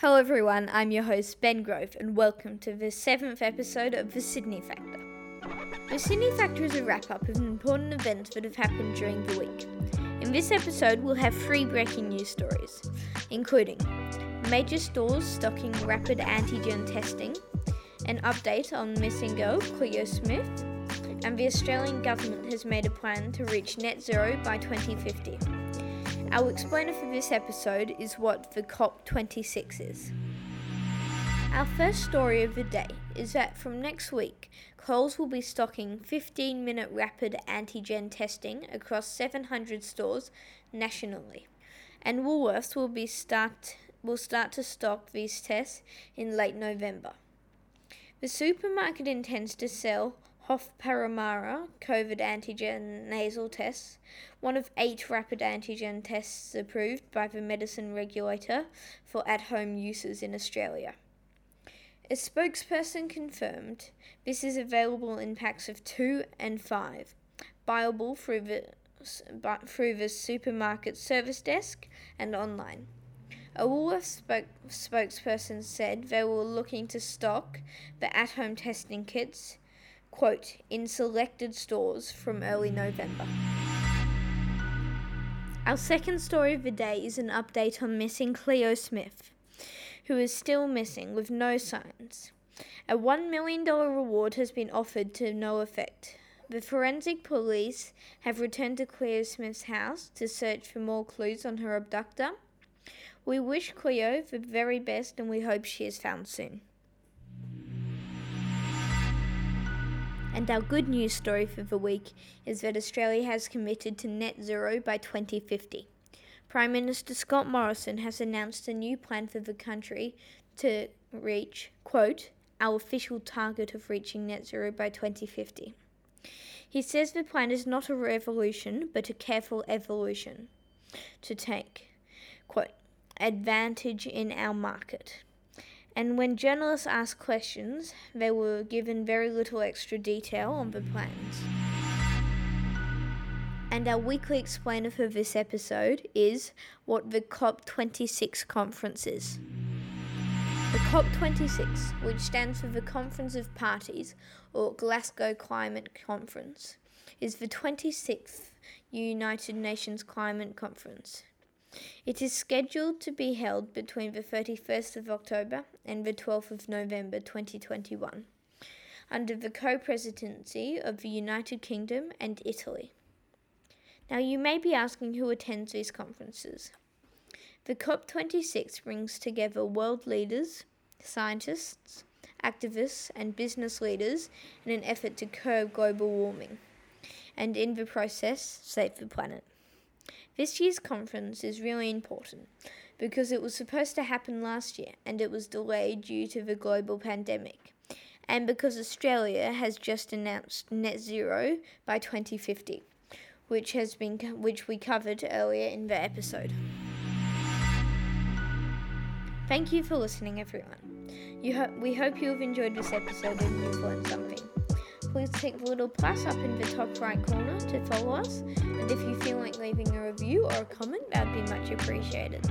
Hello, everyone. I'm your host, Ben Grove, and welcome to the seventh episode of The Sydney Factor. The Sydney Factor is a wrap up of important events that have happened during the week. In this episode, we'll have three breaking news stories, including major stores stocking rapid antigen testing, an update on missing girl Cleo Smith, and the Australian government has made a plan to reach net zero by 2050. Our explainer for this episode is what the COP26 is. Our first story of the day is that from next week, Coles will be stocking 15 minute rapid antigen testing across 700 stores nationally, and Woolworths will, be start, will start to stock these tests in late November. The supermarket intends to sell Hof-Paramara COVID antigen nasal tests, one of eight rapid antigen tests approved by the medicine regulator for at home uses in Australia. A spokesperson confirmed this is available in packs of two and five, buyable through the, through the supermarket service desk and online. A Woolworths spoke, spokesperson said they were looking to stock the at home testing kits quote, in selected stores from early November. Our second story of the day is an update on missing Cleo Smith, who is still missing with no signs. A $1 million reward has been offered to no effect. The forensic police have returned to Cleo Smith's house to search for more clues on her abductor. We wish Cleo the very best and we hope she is found soon. And our good news story for the week is that Australia has committed to net zero by 2050. Prime Minister Scott Morrison has announced a new plan for the country to reach, quote, our official target of reaching net zero by 2050. He says the plan is not a revolution, but a careful evolution to take, quote, advantage in our market, and when journalists asked questions, they were given very little extra detail on the plans. And our weekly explainer for this episode is what the COP26 conference is. The COP26, which stands for the Conference of Parties or Glasgow Climate Conference, is the 26th United Nations Climate Conference. It is scheduled to be held between the 31st of October and the 12th of November 2021 under the co presidency of the United Kingdom and Italy. Now, you may be asking who attends these conferences. The COP26 brings together world leaders, scientists, activists, and business leaders in an effort to curb global warming and, in the process, save the planet. This year's conference is really important because it was supposed to happen last year and it was delayed due to the global pandemic, and because Australia has just announced net zero by 2050, which has been which we covered earlier in the episode. Thank you for listening, everyone. Ho- we hope you have enjoyed this episode and you've learned something please click the little plus up in the top right corner to follow us. And if you feel like leaving a review or a comment, that'd be much appreciated.